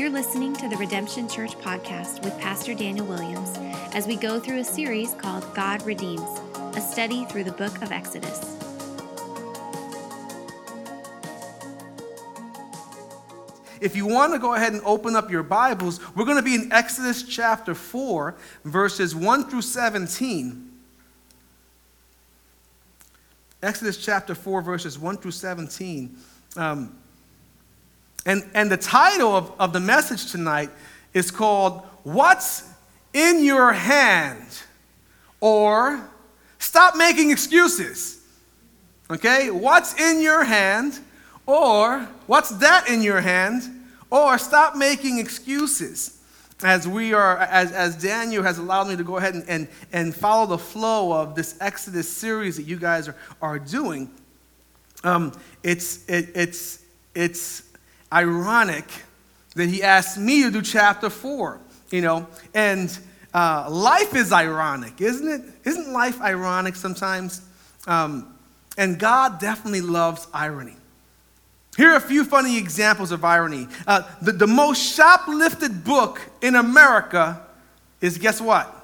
You're listening to the Redemption Church podcast with Pastor Daniel Williams as we go through a series called God Redeems, a study through the book of Exodus. If you want to go ahead and open up your Bibles, we're going to be in Exodus chapter 4, verses 1 through 17. Exodus chapter 4, verses 1 through 17. Um, and, and the title of, of the message tonight is called What's in Your Hand? Or Stop Making Excuses. Okay? What's in your hand? Or what's that in your hand? Or stop making excuses as we are, as, as Daniel has allowed me to go ahead and, and, and follow the flow of this Exodus series that you guys are, are doing, um, it's, it, it's, it's ironic that he asked me to do chapter four, you know, and uh, life is ironic, isn't it? Isn't life ironic sometimes? Um, and God definitely loves irony. Here are a few funny examples of irony. Uh, the, the most shoplifted book in America is guess what?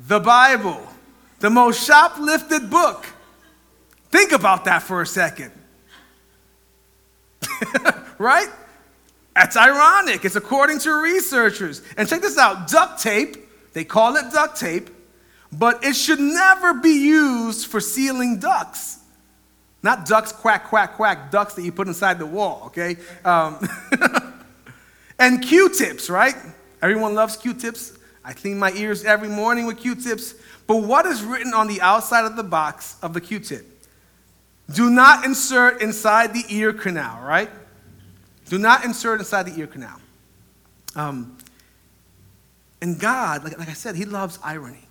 The Bible. The most shoplifted book. Think about that for a second. right? That's ironic. It's according to researchers. And check this out duct tape, they call it duct tape, but it should never be used for sealing ducks. Not ducks, quack, quack, quack, ducks that you put inside the wall, okay? Um, and Q tips, right? Everyone loves Q tips. I clean my ears every morning with Q tips. But what is written on the outside of the box of the Q tip? Do not insert inside the ear canal, right? Do not insert inside the ear canal. Um, and God, like, like I said, He loves irony.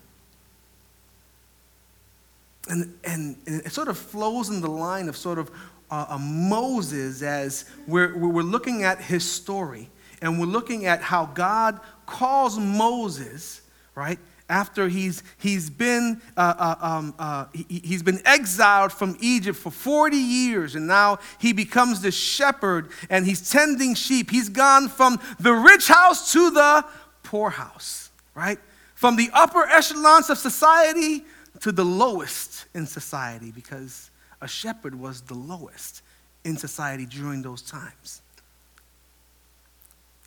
And, and, and, it sort of flows in the line of sort of uh, uh, Moses as we're, we're looking at his story and we're looking at how God calls Moses, right? After he's, he's, been, uh, uh, um, uh, he, he's been exiled from Egypt for 40 years, and now he becomes the shepherd and he's tending sheep. He's gone from the rich house to the poor house, right? From the upper echelons of society to the lowest in society because a shepherd was the lowest in society during those times.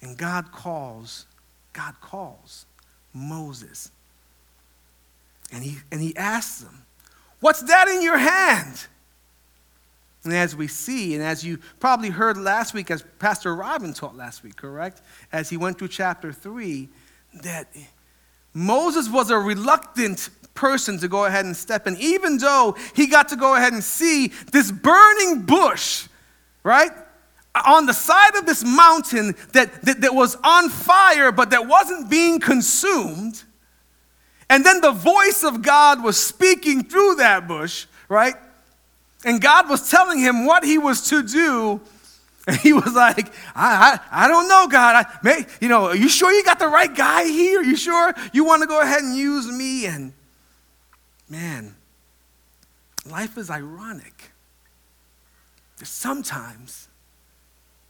And God calls, God calls Moses. And he, and he asks them, What's that in your hand? And as we see, and as you probably heard last week, as Pastor Robin taught last week, correct? As he went through chapter 3, that Moses was a reluctant person to go ahead and step in, even though he got to go ahead and see this burning bush, right? On the side of this mountain that, that, that was on fire, but that wasn't being consumed. And then the voice of God was speaking through that bush, right? And God was telling him what he was to do. And he was like, I, I, I don't know, God. I, may, you know, are you sure you got the right guy here? Are you sure you want to go ahead and use me? And man, life is ironic. Sometimes,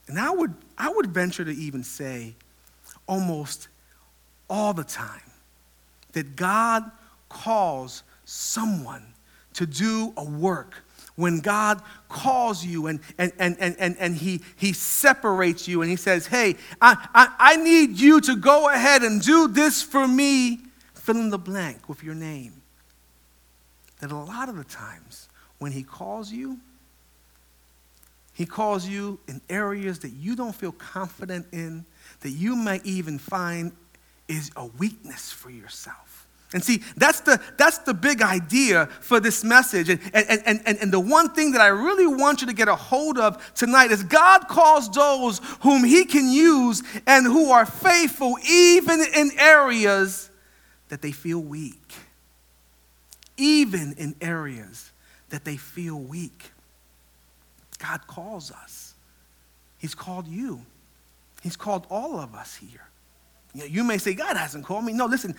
and I would, I would venture to even say almost all the time, that God calls someone to do a work when God calls you and, and, and, and, and, he, he separates you and he says, Hey, I, I, I need you to go ahead and do this for me, fill in the blank with your name that a lot of the times when He calls you, He calls you in areas that you don't feel confident in, that you might even find is a weakness for yourself. And see, that's the, that's the big idea for this message. And, and, and, and, and the one thing that I really want you to get a hold of tonight is God calls those whom He can use and who are faithful even in areas that they feel weak even in areas that they feel weak. God calls us. He's called you. He's called all of us here. You, know, you may say, God hasn't called me. No, listen,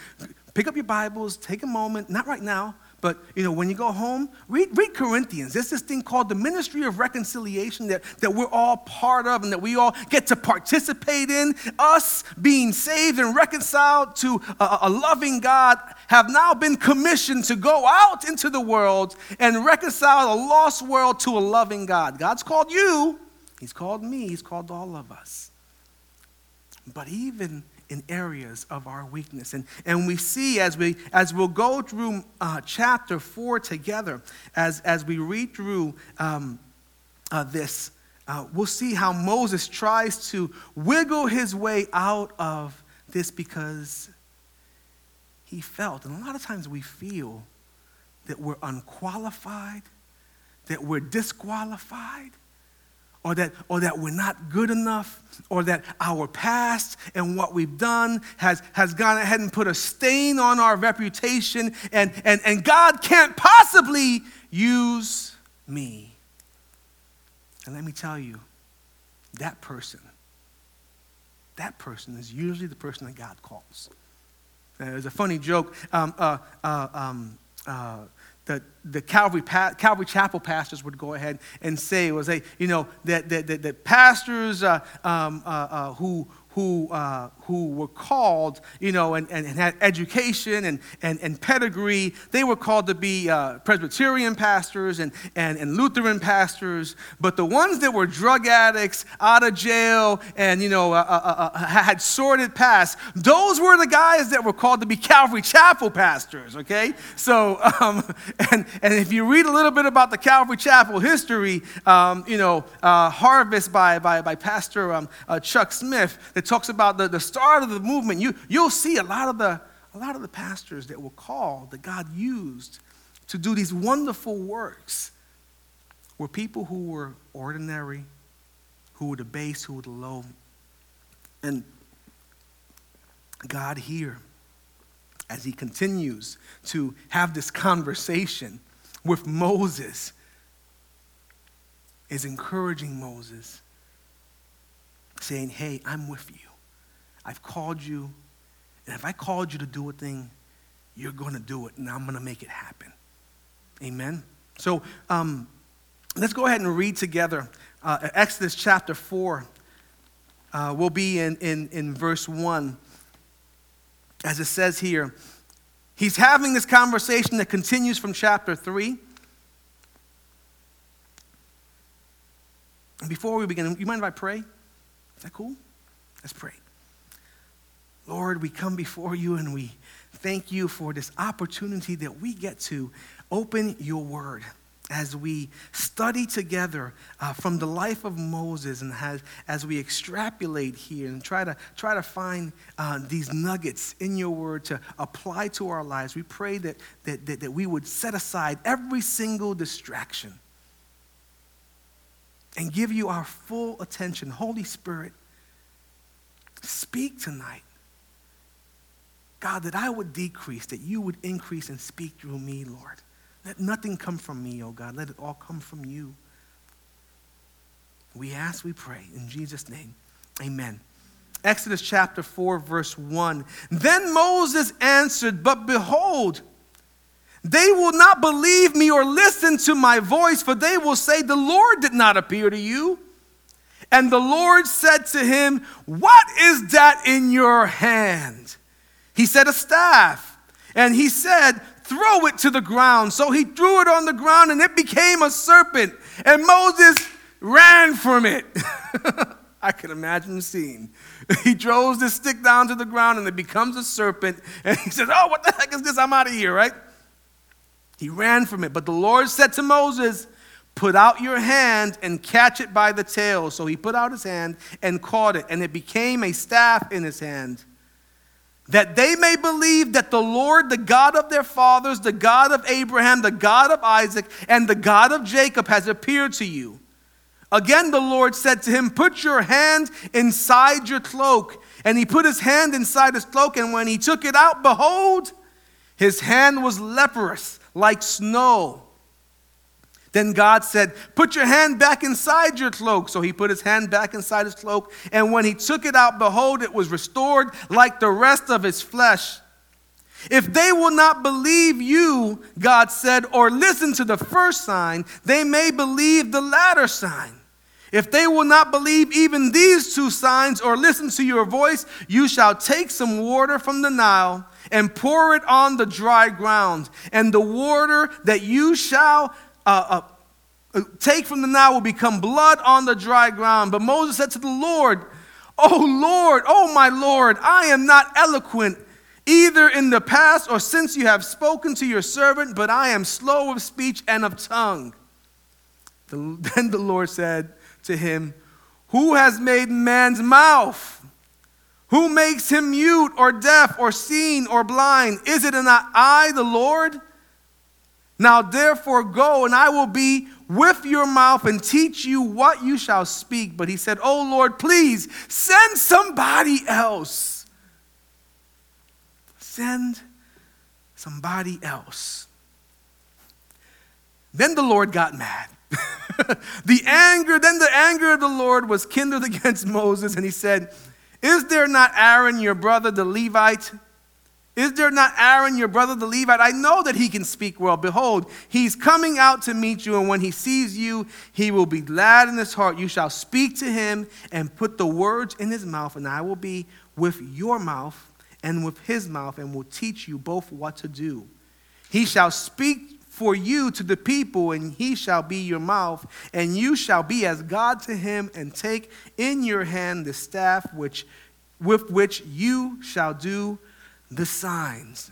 pick up your Bibles, take a moment, not right now, but you know, when you go home, read, read Corinthians. There's this thing called the ministry of reconciliation that, that we're all part of and that we all get to participate in. Us being saved and reconciled to a, a loving God have now been commissioned to go out into the world and reconcile a lost world to a loving God. God's called you, He's called me, He's called all of us. But even in areas of our weakness. And, and we see as, we, as we'll go through uh, chapter 4 together, as, as we read through um, uh, this, uh, we'll see how Moses tries to wiggle his way out of this because he felt, and a lot of times we feel that we're unqualified, that we're disqualified, or that, or that we're not good enough, or that our past and what we've done has, has gone ahead and put a stain on our reputation, and, and, and God can't possibly use me. And let me tell you, that person, that person is usually the person that God calls. there's a funny joke. Um, uh, uh, um, uh, the, the Calvary, Calvary Chapel pastors would go ahead and say was a, you know, that, that, that, that pastors uh, um, uh, uh, who, who, uh, who were called, you know, and, and, and, had education and, and, and pedigree. They were called to be uh, Presbyterian pastors and, and, and Lutheran pastors. But the ones that were drug addicts, out of jail, and, you know, uh, uh, uh had sordid past, those were the guys that were called to be Calvary Chapel pastors, okay? So, um, and, and if you read a little bit about the Calvary Chapel history, um, you know, uh, Harvest by, by, by Pastor um, Chuck Smith, that talks about the, the start of the movement, you, you'll see a lot, of the, a lot of the pastors that were called, that God used to do these wonderful works, were people who were ordinary, who were the base, who were low. And God here, as he continues to have this conversation with Moses, is encouraging Moses saying, Hey, I'm with you. I've called you. And if I called you to do a thing, you're going to do it, and I'm going to make it happen. Amen. So um, let's go ahead and read together uh, Exodus chapter 4. Uh, we'll be in, in, in verse 1. As it says here, he's having this conversation that continues from chapter 3. Before we begin, you mind if I pray? Is that cool? Let's pray. Lord, we come before you and we thank you for this opportunity that we get to open your word as we study together uh, from the life of Moses and has, as we extrapolate here and try to, try to find uh, these nuggets in your word to apply to our lives, we pray that, that, that, that we would set aside every single distraction and give you our full attention. Holy Spirit, speak tonight. God, that I would decrease, that you would increase and speak through me, Lord. Let nothing come from me, oh God. Let it all come from you. We ask, we pray. In Jesus' name, amen. Exodus chapter 4, verse 1. Then Moses answered, But behold, they will not believe me or listen to my voice, for they will say, The Lord did not appear to you. And the Lord said to him, What is that in your hand? He said, A staff. And he said, Throw it to the ground. So he threw it on the ground, and it became a serpent. And Moses ran from it. I can imagine the scene. He throws the stick down to the ground, and it becomes a serpent. And he says, Oh, what the heck is this? I'm out of here, right? He ran from it. But the Lord said to Moses, Put out your hand and catch it by the tail. So he put out his hand and caught it, and it became a staff in his hand. That they may believe that the Lord, the God of their fathers, the God of Abraham, the God of Isaac, and the God of Jacob, has appeared to you. Again, the Lord said to him, Put your hand inside your cloak. And he put his hand inside his cloak, and when he took it out, behold, his hand was leprous like snow. Then God said, Put your hand back inside your cloak. So he put his hand back inside his cloak, and when he took it out, behold, it was restored like the rest of his flesh. If they will not believe you, God said, or listen to the first sign, they may believe the latter sign. If they will not believe even these two signs or listen to your voice, you shall take some water from the Nile and pour it on the dry ground. And the water that you shall uh, uh, take from the Nile will become blood on the dry ground. But Moses said to the Lord, Oh Lord, oh my Lord, I am not eloquent either in the past or since you have spoken to your servant, but I am slow of speech and of tongue. Then the Lord said to him, Who has made man's mouth? Who makes him mute or deaf or seen or blind? Is it not I, the Lord? Now therefore go, and I will be with your mouth and teach you what you shall speak. But he said, Oh Lord, please send somebody else. Send somebody else. Then the Lord got mad. the anger, then the anger of the Lord was kindled against Moses, and he said, Is there not Aaron, your brother, the Levite? Is there not Aaron, your brother, the Levite? I know that he can speak well. Behold, he's coming out to meet you, and when he sees you, he will be glad in his heart. You shall speak to him and put the words in his mouth, and I will be with your mouth and with his mouth, and will teach you both what to do. He shall speak for you to the people, and he shall be your mouth, and you shall be as God to him, and take in your hand the staff which, with which you shall do the signs.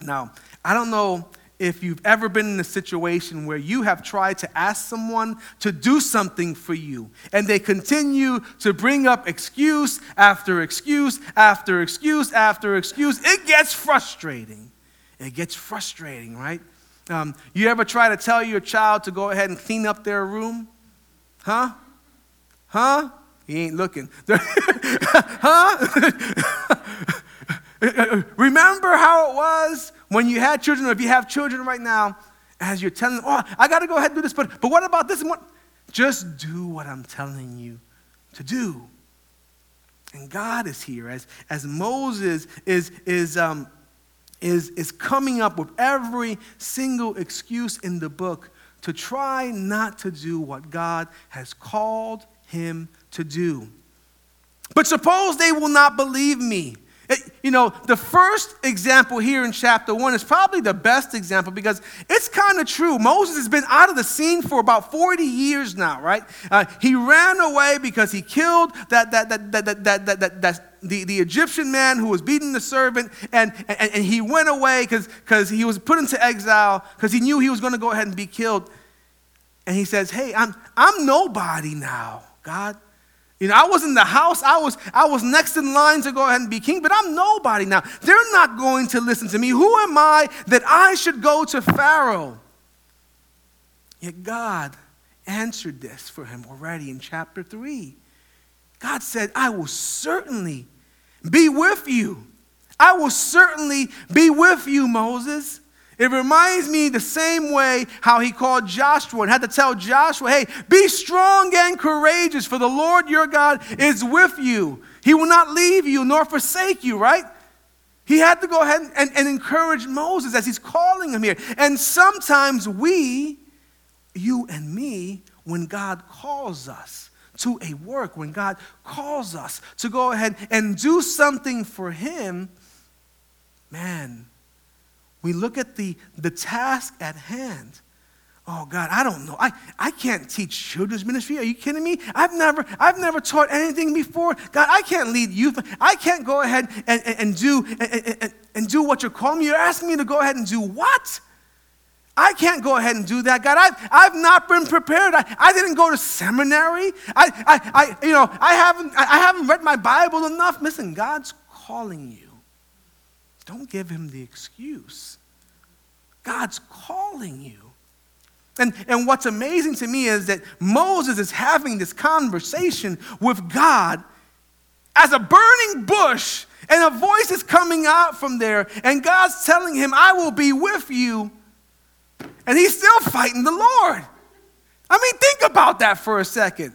Now, I don't know if you've ever been in a situation where you have tried to ask someone to do something for you and they continue to bring up excuse after excuse after excuse after excuse, it gets frustrating. It gets frustrating, right? Um, you ever try to tell your child to go ahead and clean up their room? Huh? Huh? He ain't looking. huh? Remember how it was when you had children, or if you have children right now, as you're telling them, oh, I got to go ahead and do this, but, but what about this and what? Just do what I'm telling you to do. And God is here as, as Moses is, is um, is, is coming up with every single excuse in the book to try not to do what God has called him to do. But suppose they will not believe me. Eh, you know, the first example here in chapter one is probably the best example because it's kind of true. Moses has been out of the scene for about 40 years now, right? Uh, he ran away because he killed that, that, that, that, that, that, that, that the, the Egyptian man who was beating the servant, and, and, and he went away because he was put into exile because he knew he was going to go ahead and be killed. And he says, Hey, I'm, I'm nobody now, God. You know, I was in the house, I was, I was next in line to go ahead and be king, but I'm nobody now. They're not going to listen to me. Who am I that I should go to Pharaoh? Yet God answered this for him already in chapter 3. God said, I will certainly be with you. I will certainly be with you, Moses. It reminds me the same way how he called Joshua and had to tell Joshua, hey, be strong and courageous, for the Lord your God is with you. He will not leave you nor forsake you, right? He had to go ahead and, and encourage Moses as he's calling him here. And sometimes we, you and me, when God calls us, to a work, when God calls us to go ahead and do something for Him, man, we look at the, the task at hand. Oh God, I don't know. I, I can't teach children's ministry. Are you kidding me? I've never, I've never taught anything before. God, I can't lead youth. I can't go ahead and, and, and do and, and, and do what you're calling me. You're asking me to go ahead and do what? I can't go ahead and do that, God. I've, I've not been prepared. I, I didn't go to seminary. I, I, I, you know, I haven't, I haven't read my Bible enough. Listen, God's calling you. Don't give him the excuse. God's calling you. And, and what's amazing to me is that Moses is having this conversation with God as a burning bush, and a voice is coming out from there, and God's telling him, I will be with you and he's still fighting the Lord. I mean, think about that for a second.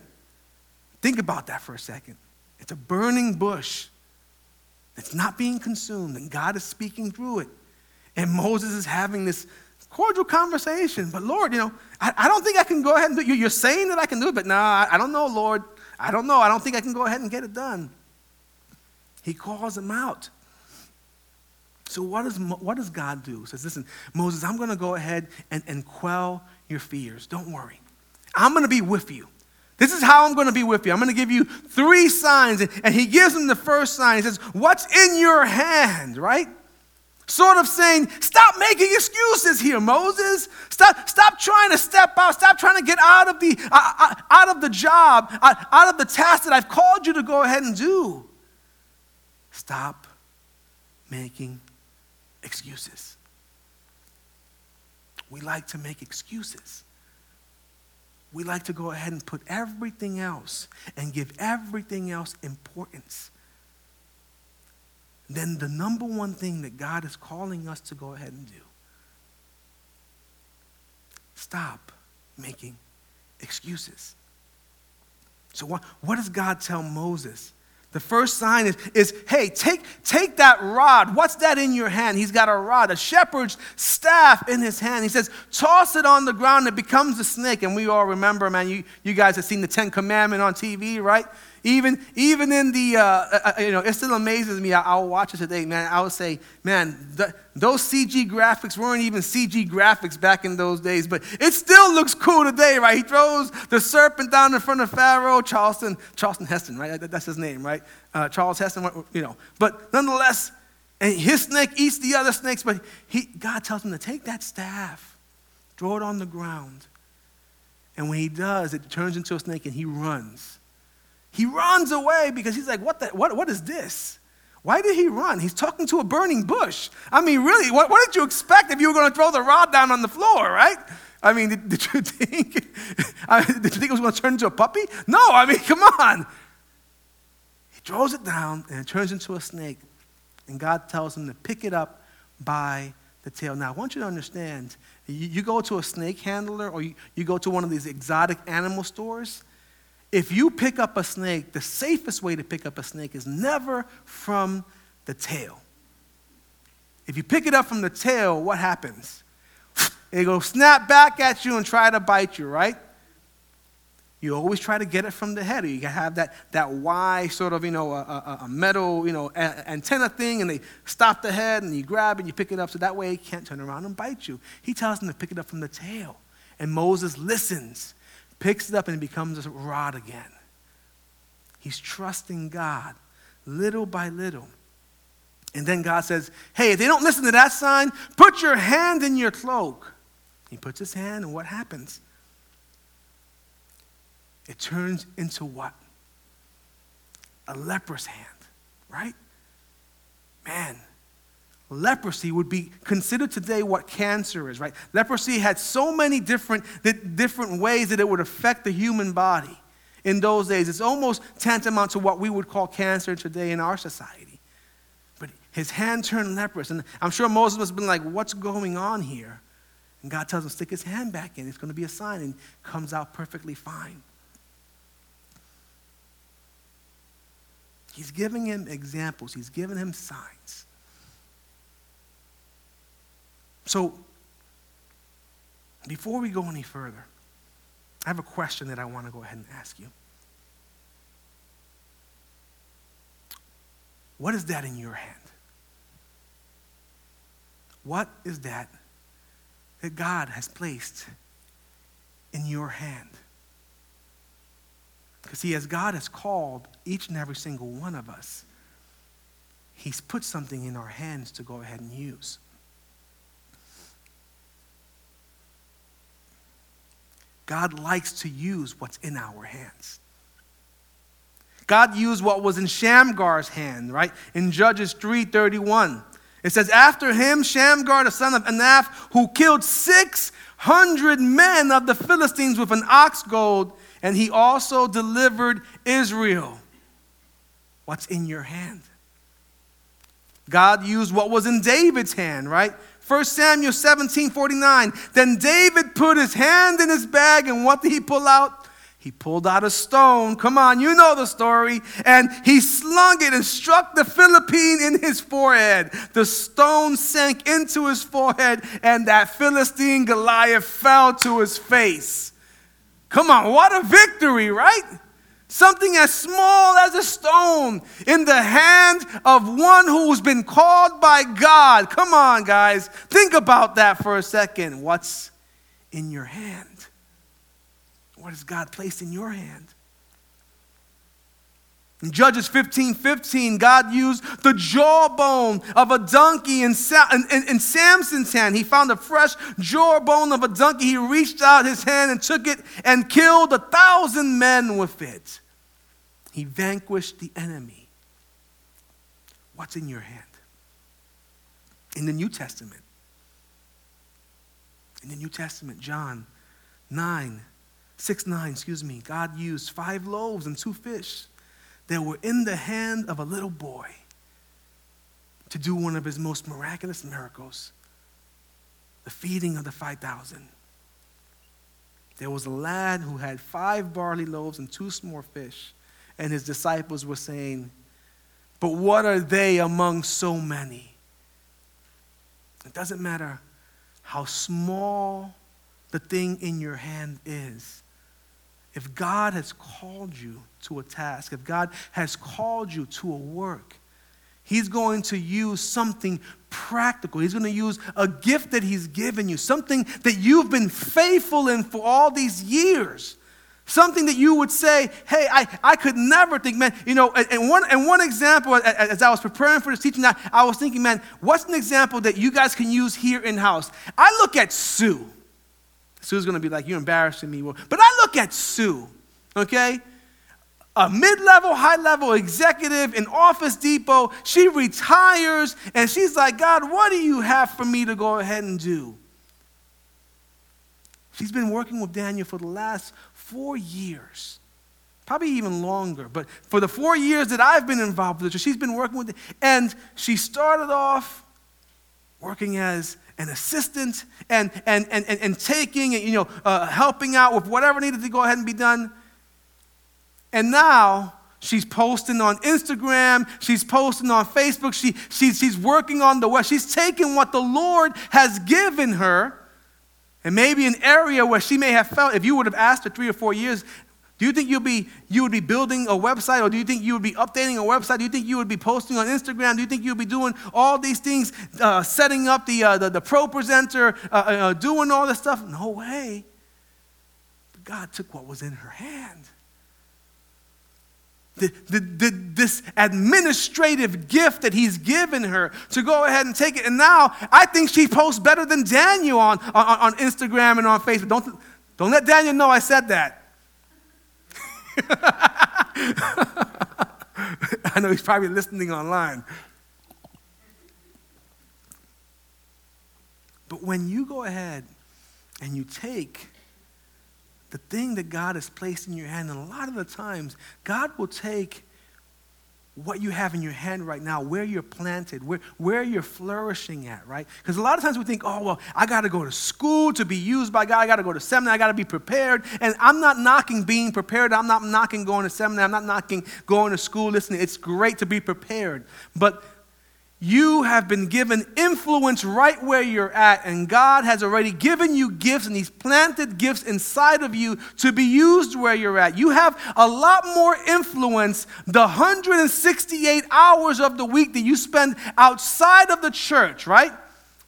Think about that for a second. It's a burning bush. It's not being consumed, and God is speaking through it. And Moses is having this cordial conversation. But Lord, you know, I, I don't think I can go ahead and do it. You're saying that I can do it, but no, I, I don't know, Lord. I don't know. I don't think I can go ahead and get it done. He calls him out. So what does, what does God do? He says, listen, Moses, I'm going to go ahead and, and quell your fears. Don't worry. I'm going to be with you. This is how I'm going to be with you. I'm going to give you three signs. And he gives him the first sign. He says, What's in your hand, right? Sort of saying, Stop making excuses here, Moses. Stop, stop trying to step out. Stop trying to get out of the, uh, uh, out of the job, uh, out of the task that I've called you to go ahead and do. Stop making excuses. We like to make excuses we like to go ahead and put everything else and give everything else importance. Then the number one thing that God is calling us to go ahead and do stop making excuses. So, what, what does God tell Moses? The first sign is, is hey, take, take that rod. What's that in your hand? He's got a rod, a shepherd's staff in his hand. He says, toss it on the ground, it becomes a snake. And we all remember, man, you, you guys have seen the Ten Commandment on TV, right? Even, even in the, uh, uh, uh, you know, it still amazes me. I, will watch it today, man. I would say, man, the, those CG graphics weren't even CG graphics back in those days, but it still looks cool today, right? He throws the serpent down in front of Pharaoh, Charleston, Charleston Heston, right? That, that's his name, right? Uh, Charles Heston, you know. But nonetheless, and his snake eats the other snakes, but he, God tells him to take that staff, throw it on the ground. And when he does, it turns into a snake and he runs. He runs away because he's like, what, the, what, what is this? Why did he run? He's talking to a burning bush. I mean, really, what, what did you expect if you were going to throw the rod down on the floor, right? I mean, did, did you think I did you think it was going to turn into a puppy? No, I mean, come on. He throws it down and it turns into a snake. And God tells him to pick it up by the tail. Now, I want you to understand you, you go to a snake handler or you, you go to one of these exotic animal stores, if you pick up a snake, the safest way to pick up a snake is never from the tail. If you pick it up from the tail, what happens? It will snap back at you and try to bite you, right? You always try to get it from the head. You have that, that Y sort of, you know, a, a, a metal, you know, a, antenna thing, and they stop the head, and you grab it, and you pick it up, so that way it can't turn around and bite you. He tells them to pick it up from the tail. And Moses listens picks it up and it becomes a rod again. He's trusting God little by little. And then God says, Hey, if they don't listen to that sign, put your hand in your cloak. He puts his hand, and what happens? It turns into what? A leper's hand, right? Man, leprosy would be considered today what cancer is, right? Leprosy had so many different, different ways that it would affect the human body in those days. It's almost tantamount to what we would call cancer today in our society. But his hand turned leprous. And I'm sure Moses must have been like, what's going on here? And God tells him, stick his hand back in. It's going to be a sign. And comes out perfectly fine. He's giving him examples. He's giving him signs. So, before we go any further, I have a question that I want to go ahead and ask you. What is that in your hand? What is that that God has placed in your hand? Because, see, as God has called each and every single one of us, He's put something in our hands to go ahead and use. God likes to use what's in our hands. God used what was in Shamgar's hand, right? In Judges 3:31. It says, After him, Shamgar, the son of Anath, who killed 600 men of the Philistines with an ox goad, and he also delivered Israel. What's in your hand? God used what was in David's hand, right? 1 Samuel 17 49. Then David put his hand in his bag, and what did he pull out? He pulled out a stone. Come on, you know the story. And he slung it and struck the Philistine in his forehead. The stone sank into his forehead, and that Philistine Goliath fell to his face. Come on, what a victory, right? Something as small as a stone in the hand of one who's been called by God. Come on, guys. Think about that for a second. What's in your hand? What has God placed in your hand? In Judges 15 15, God used the jawbone of a donkey in, in, in, in, Samson's hand. He found a fresh jawbone of a donkey. He reached out his hand and took it and killed a thousand men with it. He vanquished the enemy. What's in your hand? In the New Testament. In the New Testament, John 9, 6 9, excuse me, God used five loaves and two fish that were in the hand of a little boy to do one of his most miraculous miracles the feeding of the 5,000. There was a lad who had five barley loaves and two small fish, and his disciples were saying, But what are they among so many? It doesn't matter how small the thing in your hand is. If God has called you to a task, if God has called you to a work, He's going to use something practical. He's going to use a gift that He's given you, something that you've been faithful in for all these years. Something that you would say, hey, I, I could never think, man, you know, and one, and one example, as I was preparing for this teaching, I, I was thinking, man, what's an example that you guys can use here in house? I look at Sue. Sue's going to be like, You're embarrassing me. But I look at Sue, okay? A mid level, high level executive in Office Depot. She retires and she's like, God, what do you have for me to go ahead and do? She's been working with Daniel for the last four years, probably even longer. But for the four years that I've been involved with her, she's been working with, and she started off working as and assistant and, and, and, and, and taking and, you know, uh, helping out with whatever needed to go ahead and be done. And now she's posting on Instagram, she's posting on Facebook, she, she's, she's working on the web. She's taking what the Lord has given her and maybe an area where she may have felt, if you would have asked her three or four years, do you think you'll be, you would be building a website or do you think you would be updating a website? Do you think you would be posting on Instagram? Do you think you would be doing all these things, uh, setting up the, uh, the, the, ProPresenter, uh, uh, uh, doing all this stuff? No way. But God took what was in her hand. The, the, the, this administrative gift that he's given her to go ahead and take it. And now I think she posts better than Daniel on, on, on Instagram and on Facebook. Don't, don't let Daniel know I said that. I know he's probably listening online. But when you go ahead and you take the thing that God has placed in your hand, and a lot of the times, God will take what you have in your hand right now, where you're planted, where, where you're flourishing at, right? Because a lot of times we think, oh, well, I got to go to school to be used by God. I got to go to seminary. I got to be prepared. And I'm not knocking being prepared. I'm not knocking going to seminary. I'm not knocking going to school. Listen, it's great to be prepared. But you have been given influence right where you're at, and God has already given you gifts, and He's planted gifts inside of you to be used where you're at. You have a lot more influence the 168 hours of the week that you spend outside of the church, right?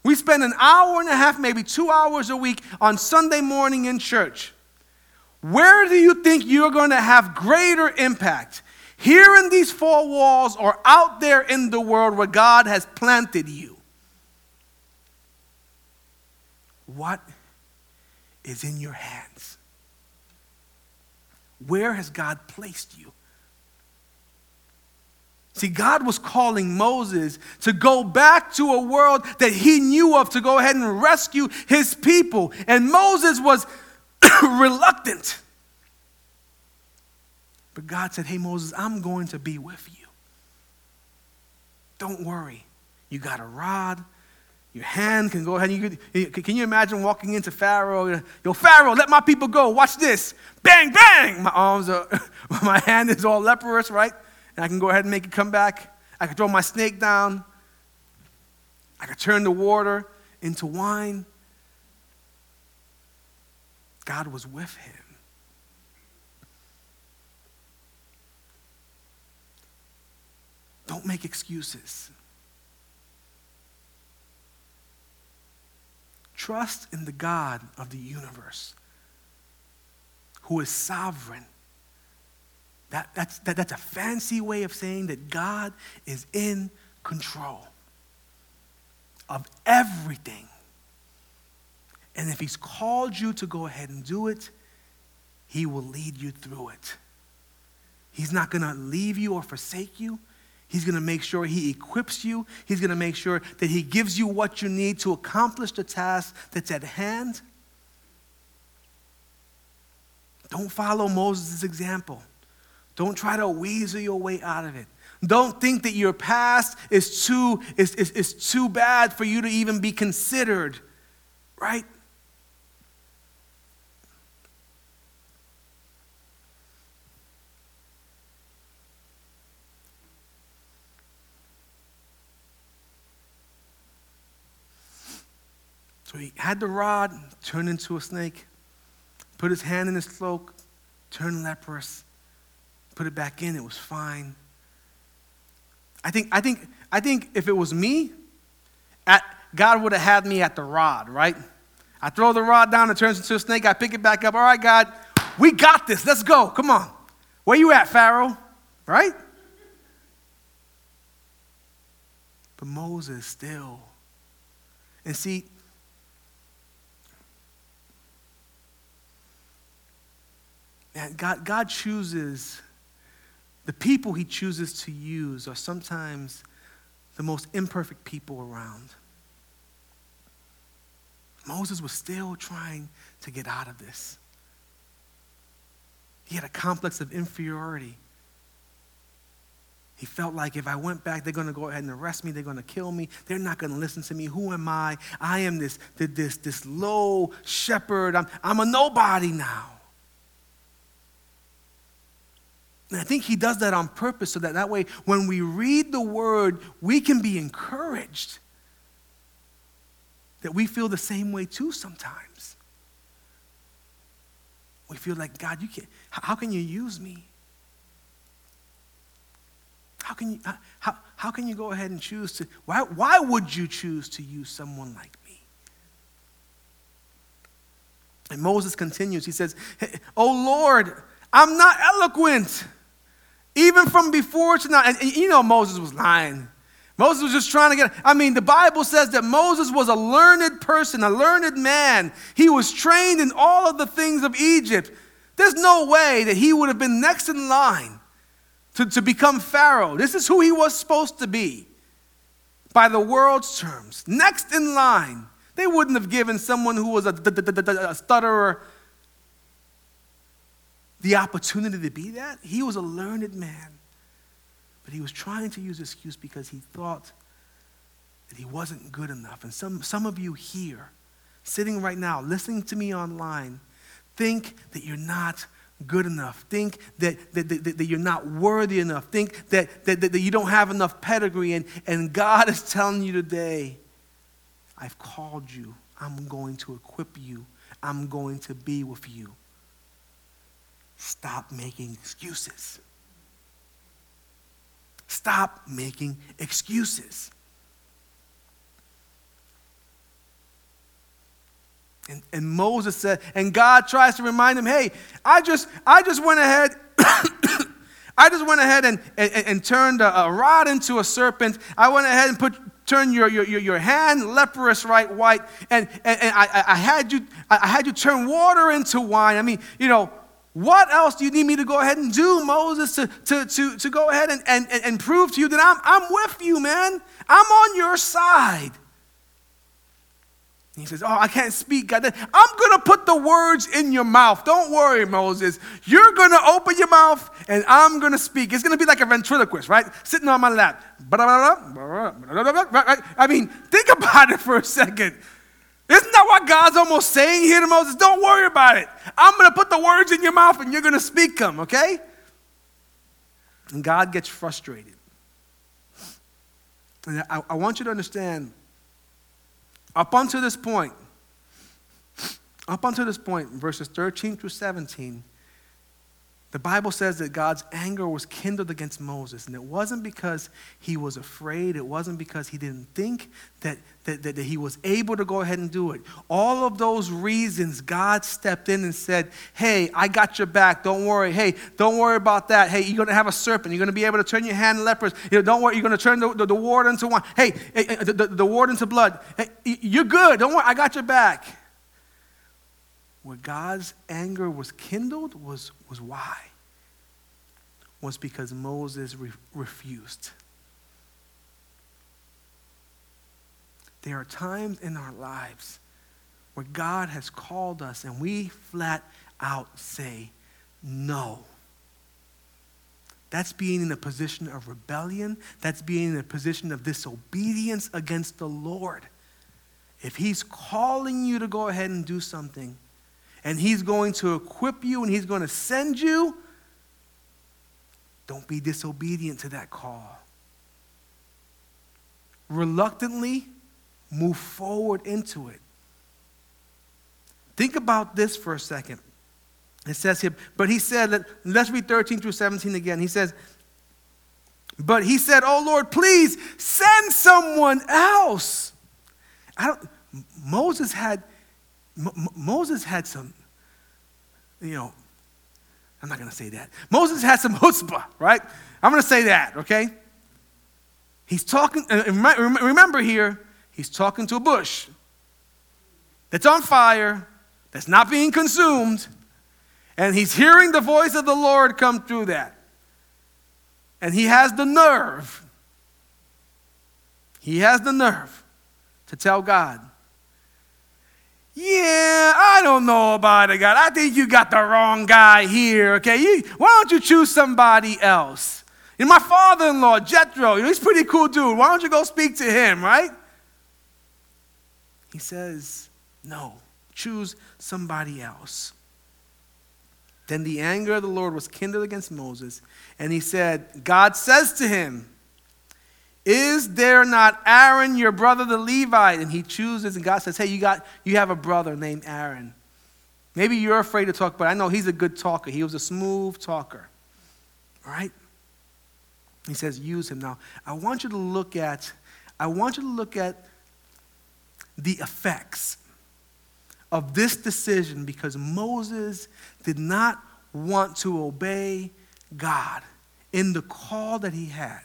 We spend an hour and a half, maybe two hours a week on Sunday morning in church. Where do you think you're going to have greater impact? Here in these four walls or out there in the world where God has planted you. What is in your hands? Where has God placed you? See, God was calling Moses to go back to a world that he knew of to go ahead and rescue his people. And Moses was reluctant. But God said, Hey, Moses, I'm going to be with you. Don't worry. You got a rod, your hand can go ahead. You can you imagine walking into Pharaoh? Yo, Pharaoh, let my people go. Watch this. Bang, bang. My arms are, my hand is all leprous, right? And I can go ahead and make it come back. I can throw my snake down. I can turn the water into wine. God was with him. Don't make excuses. Trust in the God of the universe who is sovereign. That, that's, that, that's a fancy way of saying that God is in control of everything. And if He's called you to go ahead and do it, He will lead you through it. He's not going to leave you or forsake you. He's going to make sure He equips you. He's going to make sure that He gives you what you need to accomplish the task that's at hand. Don't follow Moses' example. Don't try to weasel your way out of it. Don't think that your past is too, is, is, is too bad for you to even be considered, right? He had the rod turned into a snake, put his hand in his cloak, turned leprous, put it back in, it was fine. I think, I think, I think if it was me, at, God would have had me at the rod, right? I throw the rod down, it turns into a snake, I pick it back up. All right, God, we got this. Let's go. Come on. Where you at, Pharaoh? Right? But Moses still. And see, God, God chooses, the people he chooses to use are sometimes the most imperfect people around. Moses was still trying to get out of this. He had a complex of inferiority. He felt like if I went back, they're going to go ahead and arrest me. They're going to kill me. They're not going to listen to me. Who am I? I am this, this, this low shepherd. I'm, I'm a nobody now. And I think he does that on purpose so that that way, when we read the word, we can be encouraged that we feel the same way too sometimes. We feel like, God, you can't, how can you use me? How can you, how, how can you go ahead and choose to, why, why would you choose to use someone like me? And Moses continues, he says, Oh Lord, I'm not eloquent even from before to now. And, you know, Moses was lying. Moses was just trying to get, I mean, the Bible says that Moses was a learned person, a learned man. He was trained in all of the things of Egypt. There's no way that he would have been next in line to, to become Pharaoh. This is who he was supposed to be by the world's terms. Next in line. They wouldn't have given someone who was a, a stutterer the opportunity to be that. He was a learned man, but he was trying to use excuse because he thought that he wasn't good enough. And some, some of you here, sitting right now, listening to me online, think that you're not good enough. Think that, that, that, that, you're not worthy enough. Think that, that, that you don't have enough pedigree. And, and God is telling you today, I've called you. I'm going to equip you. I'm going to be with you. Stop making excuses. Stop making excuses. And, and Moses said, and God tries to remind him, hey, I just, I just went ahead. I just went ahead and, and, and turned a, a, rod into a serpent. I went ahead and put turned your, your, your hand leprous right white, and, and, and I, I, had you, I had you turn water into wine. I mean, you know, what else do you need me to go ahead and do, Moses, to, to, to, to go ahead and, and, and prove to you that I'm, I'm with you, man? I'm on your side. He says, Oh, I can't speak. God. I'm going to put the words in your mouth. Don't worry, Moses. You're going to open your mouth and I'm going to speak. It's going to be like a ventriloquist, right? Sitting on my lap. I mean, think about it for a second. Isn't that what God's almost saying here to Moses? Don't worry about it. I'm going to put the words in your mouth and you're going to speak them, okay? And God gets frustrated. And I, I want you to understand up until this point, up until this point, verses 13 through 17, the Bible says that God's anger was kindled against Moses. And it wasn't because he was afraid, it wasn't because he didn't think that, that, that, that, he was able to go ahead and do it. All of those reasons, God stepped in and said, Hey, I got your back. Don't worry. Hey, don't worry about that. Hey, you're going to have a serpent. You're going to be able to turn your hand lepers. You know, don't worry. You're going to turn the, the, the water into wine. Hey, eh, eh, the, the, the water into blood. Eh, hey, you're good. Don't worry. I got your back where God's anger was kindled was, was why? Was because Moses re- refused. There are times in our lives where God has called us and we flat out say no. That's being in a position of rebellion. That's being in a position of disobedience against the Lord. If He's calling you to go ahead and do something, and He's going to equip you and He's going to send you, don't be disobedient to that call. Reluctantly move forward into it. Think about this for a second. It says here, but he said, let's read 13 through 17 again. He says, but he said, Oh Lord, please send someone else. I don't, Moses had M- Moses had some, you know, I'm not going to say that. Moses had some chutzpah, right? I'm going to say that, okay? He's talking, remember here, he's talking to a bush that's on fire, that's not being consumed, and he's hearing the voice of the Lord come through that. And he has the nerve, he has the nerve to tell God, yeah, I don't know about it, God. I think you got the wrong guy here, okay? You, why don't you choose somebody else? And my father in law, Jethro, you know, he's pretty cool dude. Why don't you go speak to him, right? He says, no, choose somebody else. Then the anger of the Lord was kindled against Moses, and he said, God says to him, is there not Aaron, your brother, the Levite? And he chooses, and God says, Hey, you, got, you have a brother named Aaron. Maybe you're afraid to talk, but I know he's a good talker. He was a smooth talker. All right? He says, use him. Now, I want you to look at, I want you to look at the effects of this decision because Moses did not want to obey God in the call that he had.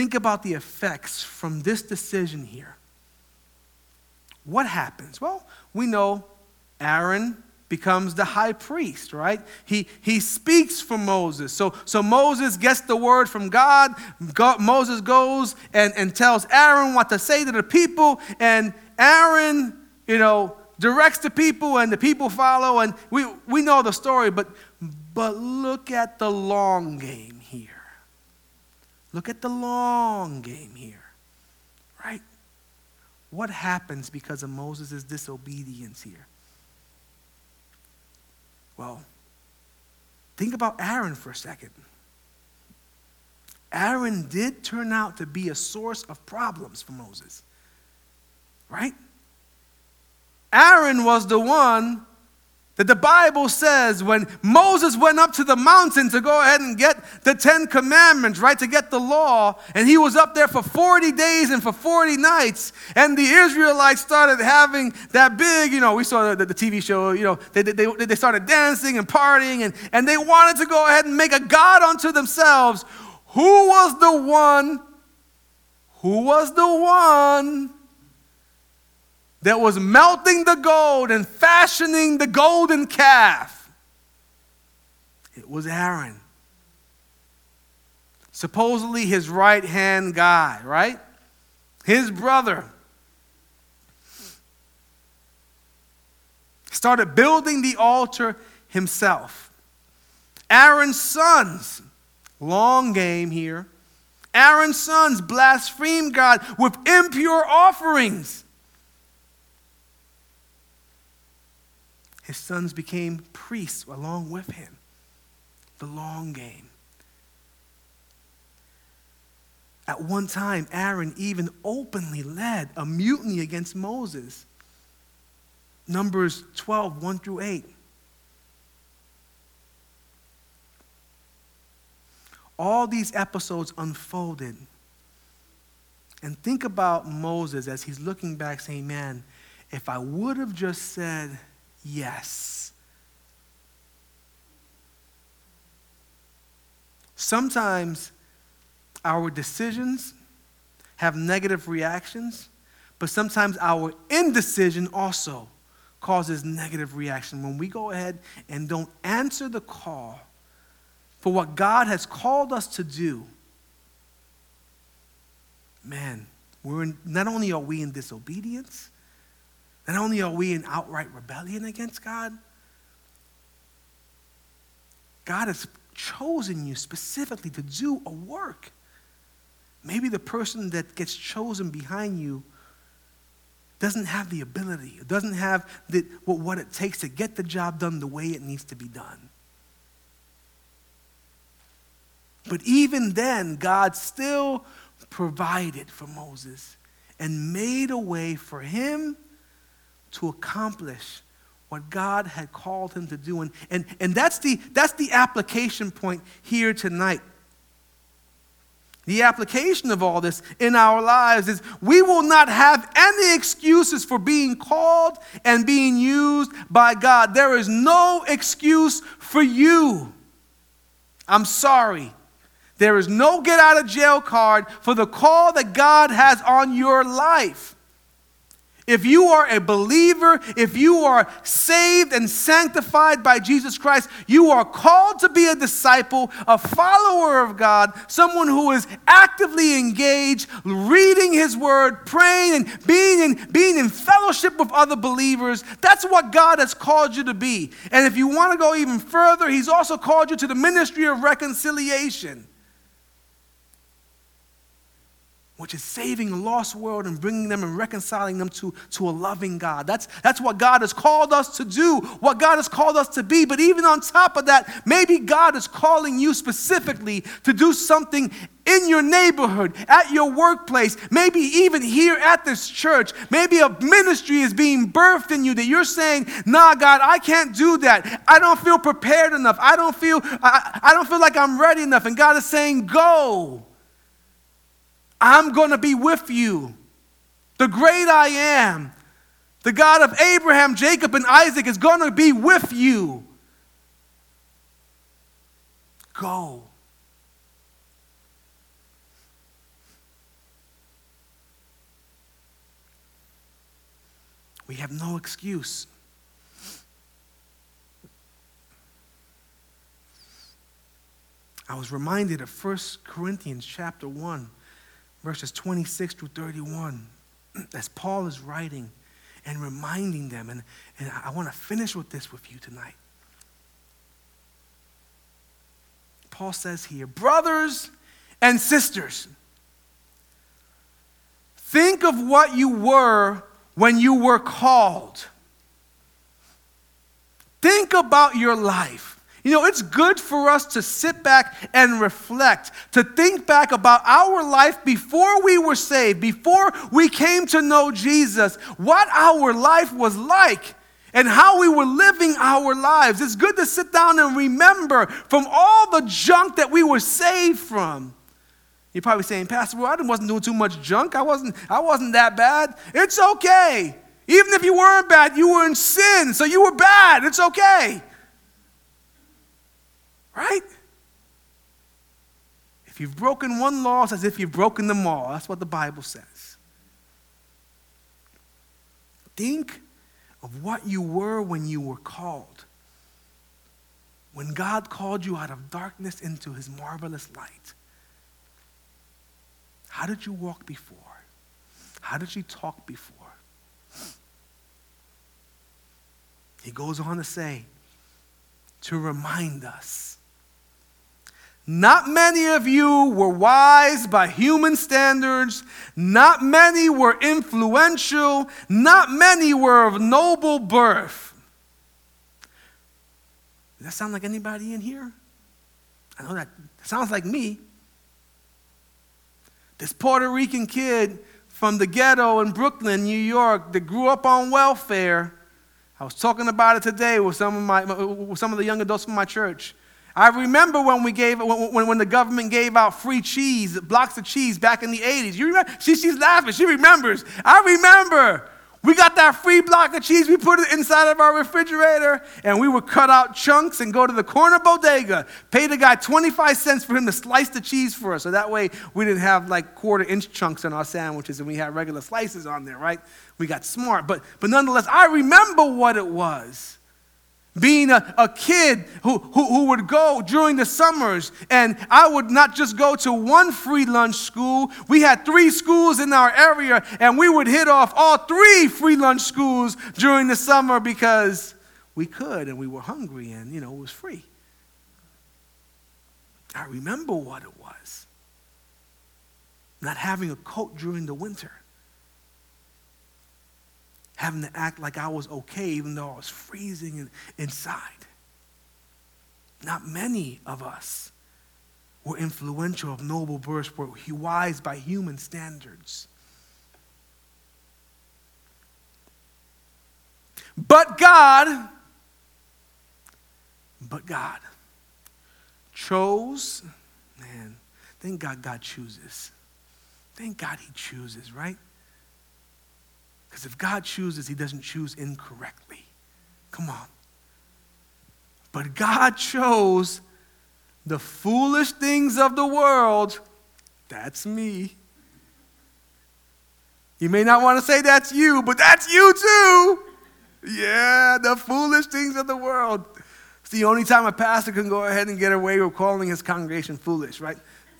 Think about the effects from this decision here. What happens? Well, we know Aaron becomes the high priest, right? He, he speaks for Moses. So, so Moses gets the word from God. God. Moses goes and, and tells Aaron what to say to the people, and Aaron, you know, directs the people, and the people follow, and we, we know the story, but, but look at the long game Look at the long game here, right? What happens because of Moses' disobedience here? Well, think about Aaron for a second. Aaron did turn out to be a source of problems for Moses, right? Aaron was the one that the Bible says when Moses went up to the mountain to go ahead and get the Ten Commandments, right, to get the law, and he was up there for 40 days and for 40 nights, and the Israelites started having that big, you know, we saw the, the TV show, you know, they, they, they started dancing and partying, and, and they wanted to go ahead and make a God unto themselves. Who was the one? Who was the one? That was melting the gold and fashioning the golden calf. It was Aaron. Supposedly his right hand guy, right? His brother. started building the altar himself. Aaron's sons, long game here. Aaron's sons blasphemed God with impure offerings. His sons became priests along with him. The long game. At one time, Aaron even openly led a mutiny against Moses. Numbers 12, 1 through 8. All these episodes unfolded. And think about Moses as he's looking back, saying, Man, if I would have just said yes. Sometimes our decisions have negative reactions, but sometimes our indecision also causes negative reaction. When we go ahead and don't answer the call for what God has called us to do, man, we're in, not only are we in disobedience, not only are we in outright rebellion against God, God has chosen you specifically to do a work. Maybe the person that gets chosen behind you doesn't have the ability, doesn't have the, what it takes to get the job done the way it needs to be done. But even then, God still provided for Moses and made a way for him to accomplish what God had called him to do. And, and, and that's, the, that's the application point here tonight. The application of all this in our lives is we will not have any excuses for being called and being used by God. There is no excuse for you. I'm sorry. There is no get out of jail card for the call that God has on your life. If you are a believer, if you are saved and sanctified by Jesus Christ, you are called to be a disciple, a follower of God, someone who is actively engaged, reading His Word, praying, and being in, being in fellowship with other believers. That's what God has called you to be. And if you want to go even further, He's also called you to the ministry of reconciliation. Which is saving a lost world and bringing them and reconciling them to, to a loving God. That's, that's what God has called us to do, what God has called us to be. But even on top of that, maybe God is calling you specifically to do something in your neighborhood, at your workplace, maybe even here at this church. Maybe a ministry is being birthed in you that you're saying, nah, God, I can't do that. I don't feel prepared enough. I don't feel, I, I don't feel like I'm ready enough. And God is saying, go. I'm going to be with you. The great I am, the God of Abraham, Jacob, and Isaac, is going to be with you. Go. We have no excuse. I was reminded of 1 Corinthians chapter 1 verses 26 through 31, as Paul is writing and reminding them. And, and I want to finish with this with you tonight. Paul says here, brothers and sisters, think of what you were when you were called. Think about your life. You know, it's good for us to sit back and reflect, to think back about our life before we were saved, before we came to know Jesus, what our life was like and how we were living our lives. It's good to sit down and remember from all the junk that we were saved from. You're probably saying, Pastor, well, I wasn't doing too much junk. I wasn't, I wasn't that bad. It's okay. Even if you weren't bad, you were in sin, so you were bad. It's okay. Right? If you've broken one law, it's as if you've broken them all. That's what the Bible says. Think of what you were when you were called. When God called you out of darkness into his marvelous light. How did you walk before? How did you talk before? He goes on to say, to remind us. Not many of you were wise by human standards. Not many were influential. Not many were of noble birth. Does that sound like anybody in here? I know that sounds like me. This Puerto Rican kid from the ghetto in Brooklyn, New York, that grew up on welfare. I was talking about it today with some of, my, with some of the young adults from my church. I remember when we gave when, when the government gave out free cheese, blocks of cheese back in the 80s. You remember? She, she's laughing. She remembers. I remember. We got that free block of cheese, we put it inside of our refrigerator, and we would cut out chunks and go to the corner bodega, pay the guy 25 cents for him to slice the cheese for us. So that way we didn't have like quarter inch chunks in our sandwiches and we had regular slices on there, right? We got smart. But, but nonetheless, I remember what it was being a, a kid who, who, who, would go during the summers, and I would not just go to one free lunch school. We had three schools in our area, and we would hit off all three free lunch schools during the summer because we could and we were hungry, and you know, it was free. I remember what it was not having a coat during the winter having to act like I was okay even though I was freezing inside. Not many of us were influential of noble birth, were wise by human standards. But God, but God chose, man, thank God God chooses. Thank God He chooses, right? Because if God chooses, he doesn't choose incorrectly. Come on. But God chose the foolish things of the world. That's me. You may not want to say that's you, but that's you too. Yeah, the foolish things of the world. It's the only time a pastor can go ahead and get away with calling his congregation foolish, right?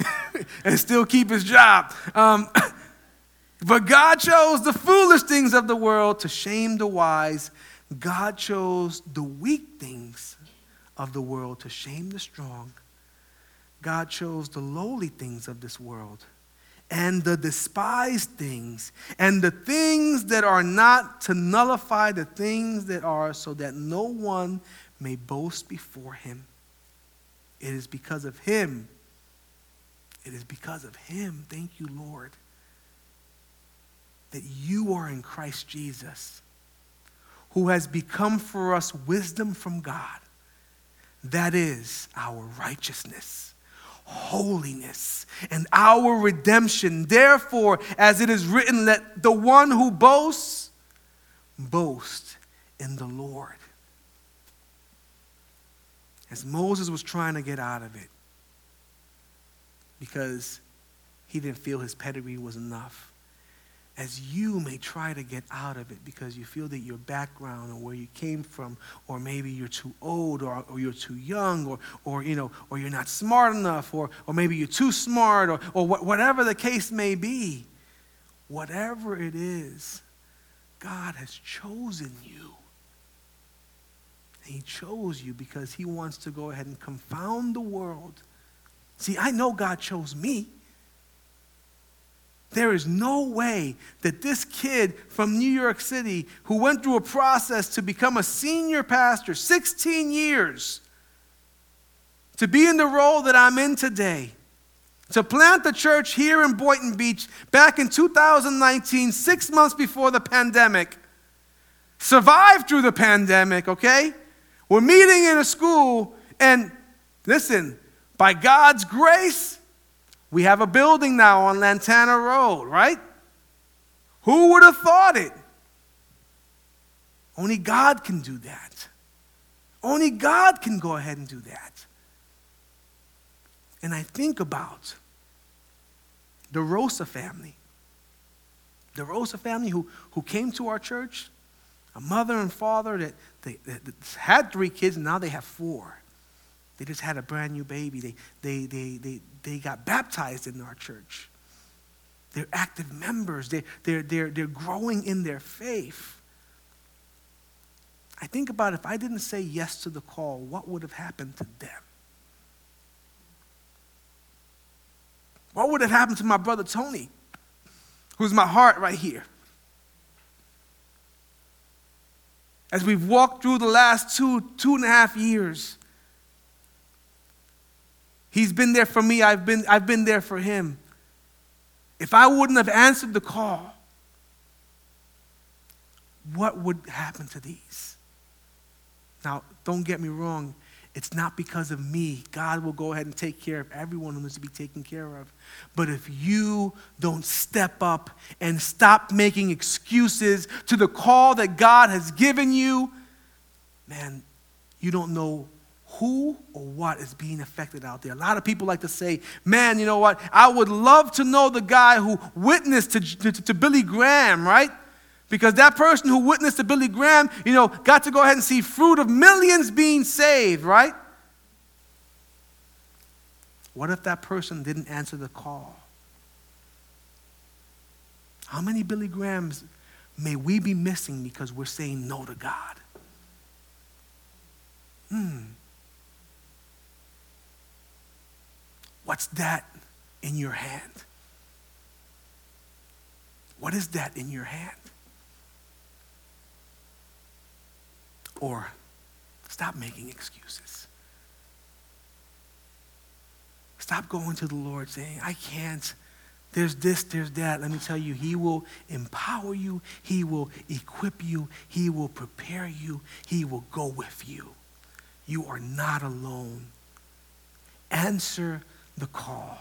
and still keep his job. Um, But God chose the foolish things of the world to shame the wise. God chose the weak things of the world to shame the strong. God chose the lowly things of this world and the despised things and the things that are not to nullify the things that are, so that no one may boast before him. It is because of him. It is because of him. Thank you, Lord that you are in Christ Jesus, who has become for us wisdom from God. That is our righteousness, holiness, and our redemption. Therefore, as it is written, let the one who boasts boast in the Lord. As Moses was trying to get out of it, because he didn't feel his pedigree was enough as you may try to get out of it because you feel that your background or where you came from or maybe you're too old or, or you're too young or, or you know or you're not smart enough or, or maybe you're too smart or, or wh- whatever the case may be whatever it is god has chosen you. He chose you because he wants to go ahead and confound the world. See i know god chose me there is no way that this kid from New York City who went through a process to become a senior pastor, 16 years, to be in the role that I'm in today, to plant the church here in Boynton Beach back in 2019, six months before the pandemic, survived through the pandemic, okay? We're meeting in a school, and listen, by God's grace, we have a building now on Lantana Road, right? Who would have thought it? Only God can do that. Only God can go ahead and do that. And I think about the Rosa family. The Rosa family who, who came to our church, a mother and father that, they, that had three kids, and now they have four. They just had a brand new baby. They, they, they, they, they got baptized in our church. They're active members. They, they're, they're, they're growing in their faith. I think about if I didn't say yes to the call, what would have happened to them? What would have happened to my brother Tony, who's my heart right here? As we've walked through the last two, two and a half years, he's been there for me, I've been, I've been there for him. If I wouldn't have answered the call, what would happen to these? Now, don't get me wrong. It's not because of me. God will go ahead and take care of everyone who needs to be taken care of. But if you don't step up and stop making excuses to the call that God has given you, man, you don't know who or what is being affected out there. A lot of people like to say, man, you know what? I would love to know the guy who witnessed to, to, to Billy Graham, right? Because that person who witnessed to Billy Graham, you know, got to go ahead and see fruit of millions being saved, right? What if that person didn't answer the call? How many Billy Grahams may we be missing because we're saying no to God? Hmm. What's that in your hand? What is that in your hand? Or stop making excuses. Stop going to the Lord saying, I can't. There's this, there's that. Let me tell you, He will empower you, He will equip you, He will prepare you, He will go with you. You are not alone. Answer the call.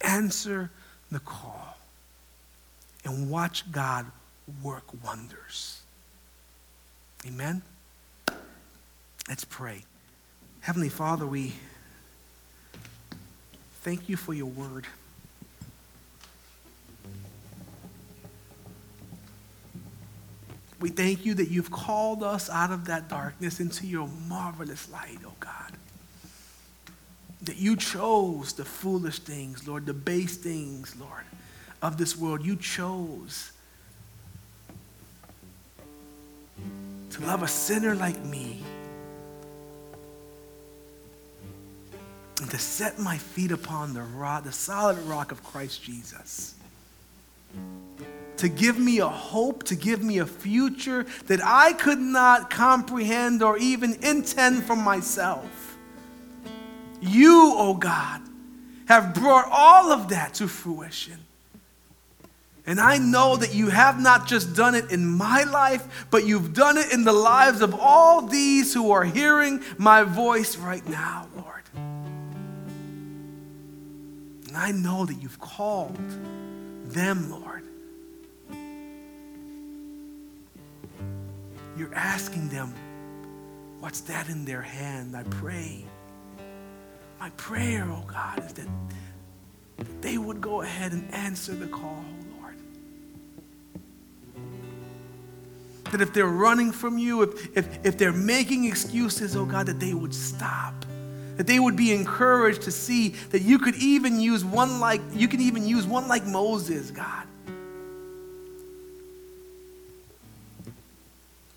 Answer the call. And watch God work wonders. Amen? Let's pray. Heavenly Father, we thank you for your word. We thank you that you've called us out of that darkness into your marvelous light, oh God. That you chose the foolish things, Lord, the base things, Lord, of this world. You chose to love a sinner like me and to set my feet upon the rock, the solid rock of Christ Jesus. To give me a hope, to give me a future that I could not comprehend or even intend for myself. You, oh God, have brought all of that to fruition. And I know that you have not just done it in my life, but you've done it in the lives of all these who are hearing my voice right now, Lord. And I know that you've called them, Lord. You're asking them, what's that in their hand? I pray. My prayer, oh God, is that they would go ahead and answer the call. Oh Lord. That if they're running from you, if, if, if they're making excuses, oh God, that they would stop. That they would be encouraged to see that you could even use one like, you can even use one like Moses, God.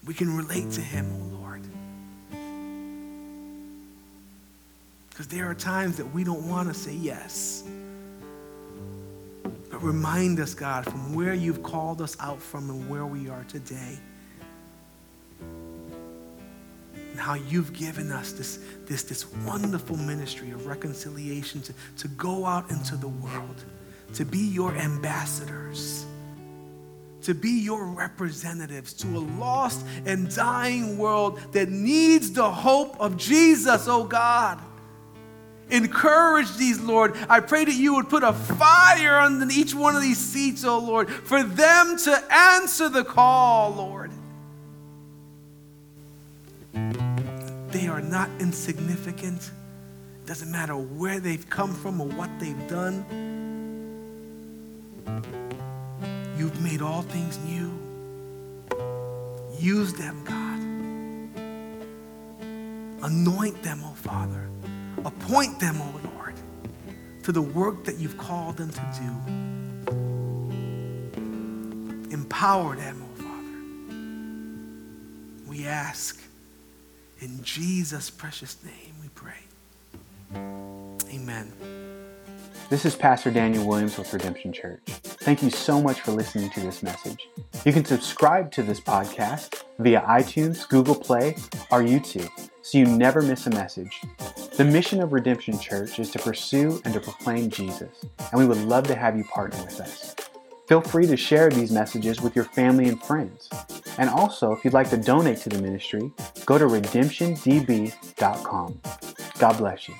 We can relate to him, oh Lord. Because there are times that we don't want to say yes. But remind us, God, from where you've called us out from and where we are today and how you've given us this, this, this wonderful ministry of reconciliation to, to go out into the world, to be your ambassadors, to be your representatives to a lost and dying world that needs the hope of Jesus, oh God. Encourage these, Lord. I pray that you would put a fire under each one of these seats, oh Lord, for them to answer the call, Lord. They are not insignificant. It Doesn't matter where they've come from or what they've done. You've made all things new. Use them, God. Anoint them, oh Father. Appoint them, oh Lord, to the work that you've called them to do. Empower them, oh Father. we ask. In Jesus' precious name we pray. Amen. This is Pastor Daniel Williams with Redemption Church. Thank you so much for listening to this message. You can subscribe to this podcast via iTunes, Google Play, or YouTube so you never miss a message. The mission of Redemption Church is to pursue and to proclaim Jesus, and we would love to have you partner with us. Feel free to share these messages with your family and friends. And also, if you'd like to donate to the ministry, go to redemptiondb.com. God bless you.